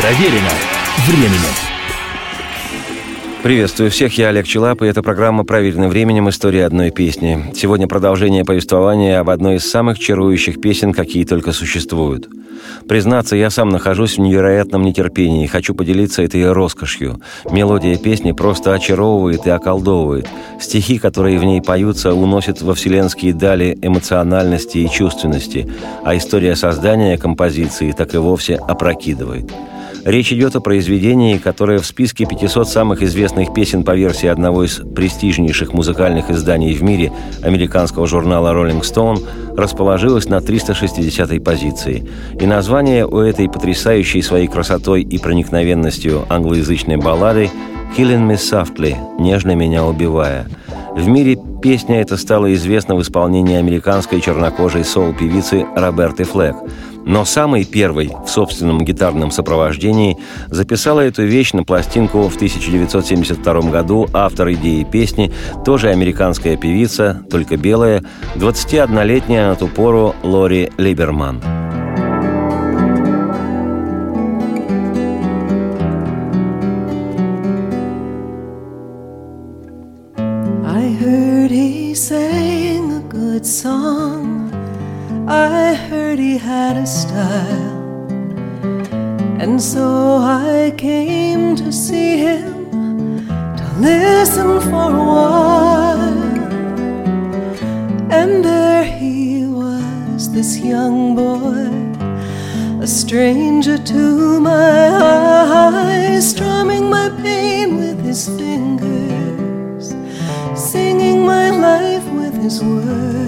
Проверено временем. Приветствую всех, я Олег Челап, и это программа «Проверенным временем. История одной песни». Сегодня продолжение повествования об одной из самых чарующих песен, какие только существуют. Признаться, я сам нахожусь в невероятном нетерпении и хочу поделиться этой роскошью. Мелодия песни просто очаровывает и околдовывает. Стихи, которые в ней поются, уносят во вселенские дали эмоциональности и чувственности, а история создания композиции так и вовсе опрокидывает. Речь идет о произведении, которое в списке 500 самых известных песен по версии одного из престижнейших музыкальных изданий в мире, американского журнала Rolling Stone, расположилось на 360-й позиции. И название у этой потрясающей своей красотой и проникновенностью англоязычной баллады «Killing Me Softly» – «Нежно меня убивая». В мире песня эта стала известна в исполнении американской чернокожей соул-певицы Роберты Флэк – но самый первый в собственном гитарном сопровождении записала эту вещь на пластинку в 1972 году автор идеи песни, тоже американская певица, только белая, 21-летняя на ту пору Лори Либерман. I heard he sang a good song I heard he had a style. And so I came to see him, to listen for a while. And there he was, this young boy, a stranger to my eyes, strumming my pain with his fingers, singing my life with his words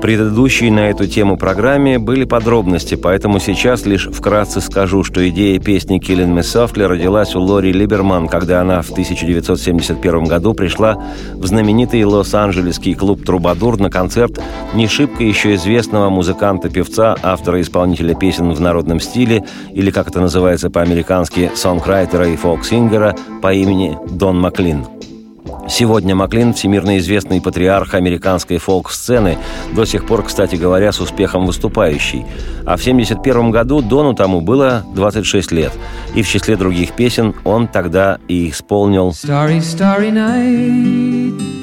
Предыдущей на эту тему программе были подробности, поэтому сейчас лишь вкратце скажу, что идея песни «Killing Me Softly» родилась у Лори Либерман, когда она в 1971 году пришла в знаменитый лос-анджелесский клуб «Трубадур» на концерт не шибко еще известного музыканта-певца, автора-исполнителя песен в народном стиле, или, как это называется по-американски, сонграйтера и фолк-сингера по имени Дон Маклин. Сегодня Маклин – всемирно известный патриарх американской фолк-сцены, до сих пор, кстати говоря, с успехом выступающий. А в 1971 году Дону тому было 26 лет. И в числе других песен он тогда и исполнил Starry, starry night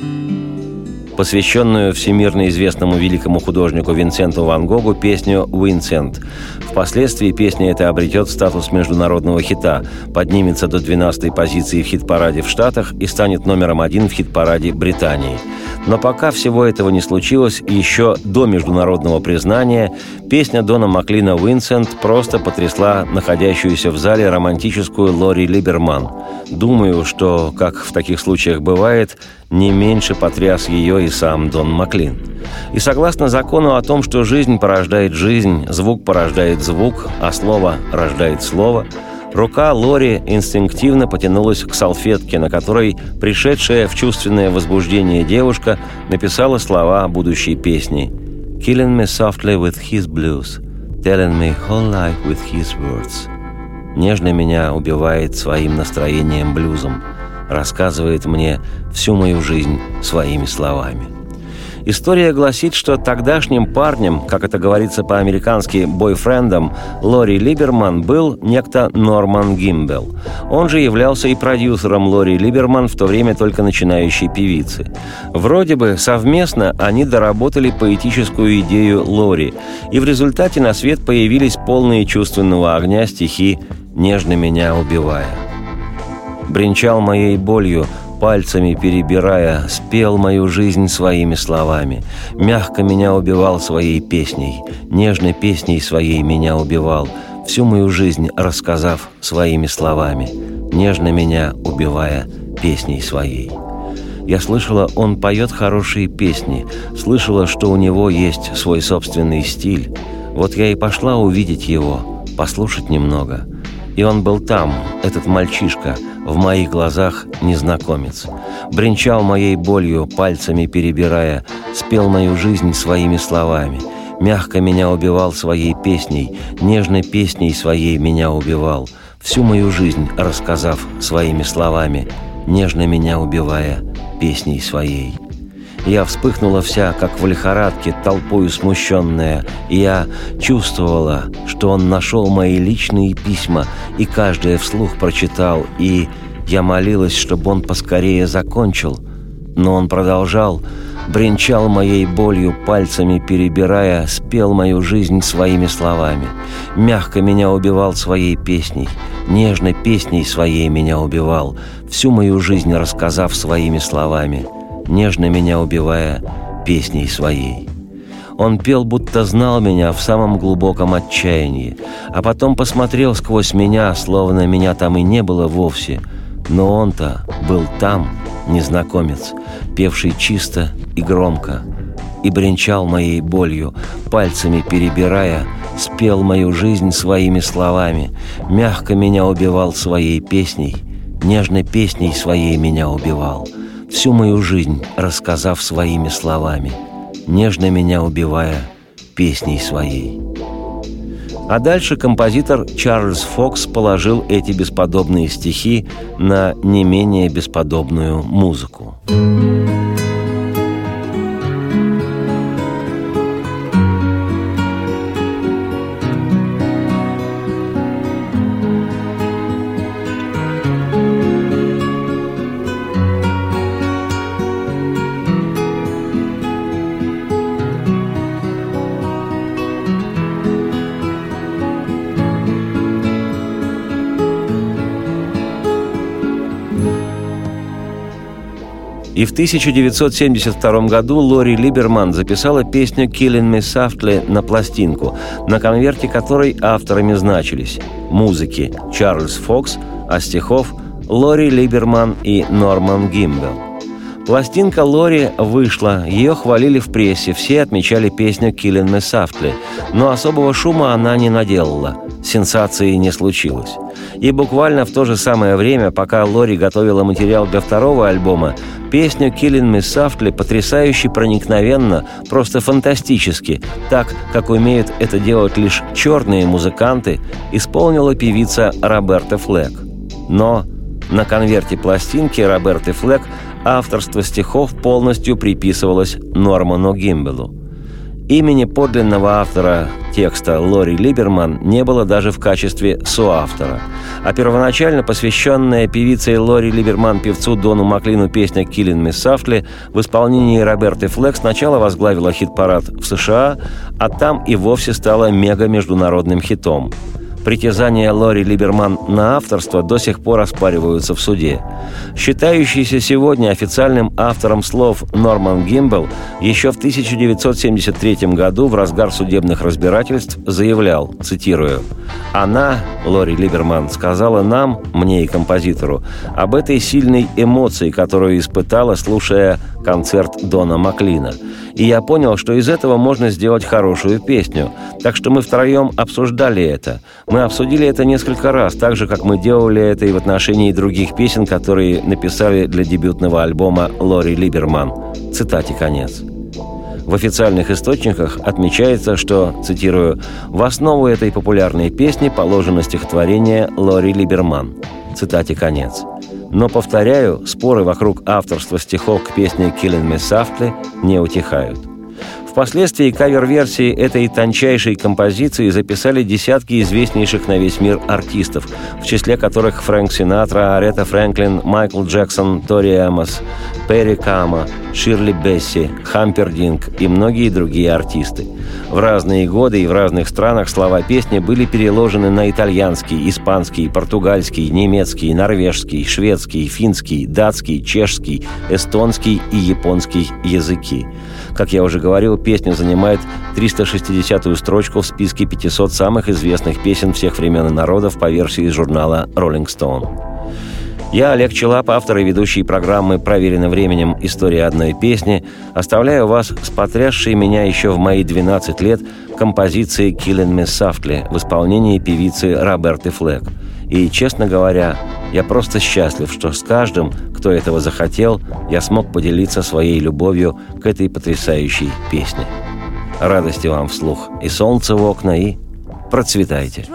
посвященную всемирно известному великому художнику Винсенту Ван Гогу песню «Винсент». Впоследствии песня эта обретет статус международного хита, поднимется до 12-й позиции в хит-параде в Штатах и станет номером один в хит-параде Британии. Но пока всего этого не случилось, еще до международного признания, песня Дона Маклина «Винсент» просто потрясла находящуюся в зале романтическую Лори Либерман. Думаю, что, как в таких случаях бывает, не меньше потряс ее и сам Дон Маклин. И согласно закону о том, что жизнь порождает жизнь, звук порождает звук, а слово рождает слово, рука Лори инстинктивно потянулась к салфетке, на которой пришедшая в чувственное возбуждение девушка написала слова будущей песни «Killing me softly with his blues, telling me whole life with his words». Нежно меня убивает своим настроением блюзом – рассказывает мне всю мою жизнь своими словами. История гласит, что тогдашним парнем, как это говорится по-американски бойфрендом, Лори Либерман был некто Норман Гимбел. Он же являлся и продюсером Лори Либерман в то время только начинающей певицы. Вроде бы совместно они доработали поэтическую идею Лори, и в результате на свет появились полные чувственного огня стихи «Нежно меня убивая» бренчал моей болью, пальцами перебирая, спел мою жизнь своими словами. Мягко меня убивал своей песней, нежной песней своей меня убивал, всю мою жизнь рассказав своими словами, нежно меня убивая песней своей. Я слышала, он поет хорошие песни, слышала, что у него есть свой собственный стиль. Вот я и пошла увидеть его, послушать немного – И он был там, этот мальчишка, в моих глазах незнакомец. Бренчал моей болью, пальцами перебирая, спел мою жизнь своими словами. Мягко меня убивал своей песней, нежной песней своей меня убивал. Всю мою жизнь рассказав своими словами, нежно меня убивая песней своей. Я вспыхнула вся, как в лихорадке, толпою смущенная, я чувствовала, что он нашел мои личные письма и каждое вслух прочитал, и я молилась, чтобы он поскорее закончил. Но он продолжал, бренчал моей болью пальцами, перебирая, спел мою жизнь своими словами. Мягко меня убивал своей песней, нежно песней своей меня убивал, всю мою жизнь рассказав своими словами — нежно меня убивая песней своей. Он пел, будто знал меня в самом глубоком отчаянии, а потом посмотрел сквозь меня, словно меня там и не было вовсе. Но он-то был там, незнакомец, певший чисто и громко, и бренчал моей болью, пальцами перебирая, спел мою жизнь своими словами, мягко меня убивал своей песней, нежной песней своей меня убивал — всю мою жизнь рассказав своими словами, нежно меня убивая песней своей. А дальше композитор Чарльз Фокс положил эти бесподобные стихи на не менее бесподобную музыку. И в 1972 году Лори Либерман записала песню «Killing Me Softly» на пластинку, на конверте которой авторами значились музыки Чарльз Фокс, а стихов Лори Либерман и Норман Гимбел. Пластинка Лори вышла, ее хвалили в прессе, все отмечали песню «Killing Me Softly», но особого шума она не наделала, сенсации не случилось. И буквально в то же самое время, пока Лори готовила материал для второго альбома, песню «Killing Me Softly» потрясающе проникновенно, просто фантастически, так, как умеют это делать лишь черные музыканты, исполнила певица Роберта Флэк. Но на конверте пластинки Роберты Флэк авторство стихов полностью приписывалось Норману Гимбелу. Имени подлинного автора текста Лори Либерман не было даже в качестве соавтора. А первоначально посвященная певицей Лори Либерман певцу Дону Маклину песня «Киллин Мисс Сафтли» в исполнении Роберты Флек сначала возглавила хит-парад в США, а там и вовсе стала мега-международным хитом – Притязания Лори Либерман на авторство до сих пор оспариваются в суде. Считающийся сегодня официальным автором слов Норман Гимбл еще в 1973 году в разгар судебных разбирательств заявлял, цитирую, «Она, Лори Либерман, сказала нам, мне и композитору, об этой сильной эмоции, которую испытала, слушая концерт Дона Маклина. И я понял, что из этого можно сделать хорошую песню. Так что мы втроем обсуждали это. Мы обсудили это несколько раз, так же, как мы делали это и в отношении других песен, которые написали для дебютного альбома Лори Либерман. Цитате конец. В официальных источниках отмечается, что, цитирую, «в основу этой популярной песни положено стихотворение Лори Либерман». Цитате конец. Но, повторяю, споры вокруг авторства стихов к песне «Killing Me Softly» не утихают. Впоследствии кавер-версии этой тончайшей композиции записали десятки известнейших на весь мир артистов, в числе которых Фрэнк Синатра, Арета Фрэнклин, Майкл Джексон, Тори Эмос, Перри Кама, Ширли Бесси, Хампердинг и многие другие артисты. В разные годы и в разных странах слова песни были переложены на итальянский, испанский, португальский, немецкий, норвежский, шведский, финский, датский, чешский, эстонский и японский языки. Как я уже говорил, песня занимает 360-ю строчку в списке 500 самых известных песен всех времен и народов по версии журнала Rolling Stone. Я, Олег Челап, автор и ведущий программы «Проверено временем. История одной песни», оставляю вас с потрясшей меня еще в мои 12 лет композицией «Killing Me Softly» в исполнении певицы Роберты Флэк. И, честно говоря, я просто счастлив, что с каждым, кто этого захотел, я смог поделиться своей любовью к этой потрясающей песне. Радости вам вслух и солнце в окна, и процветайте.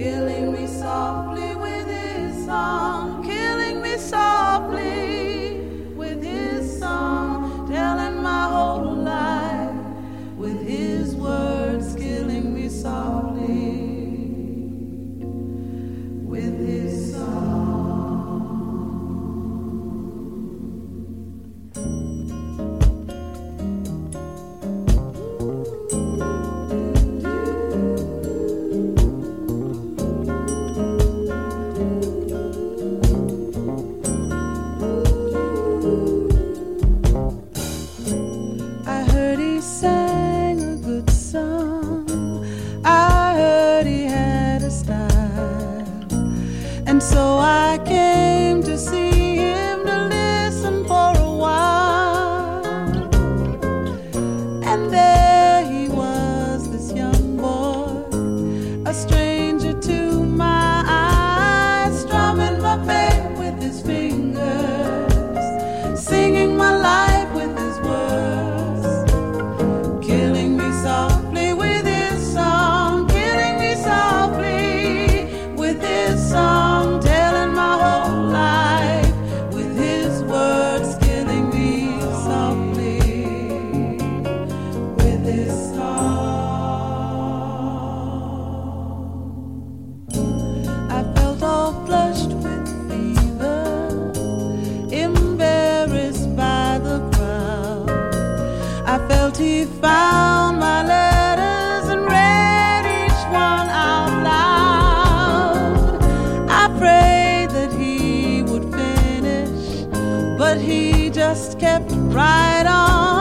Killing me softly and then but he just kept right on.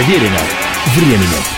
Проверено временем.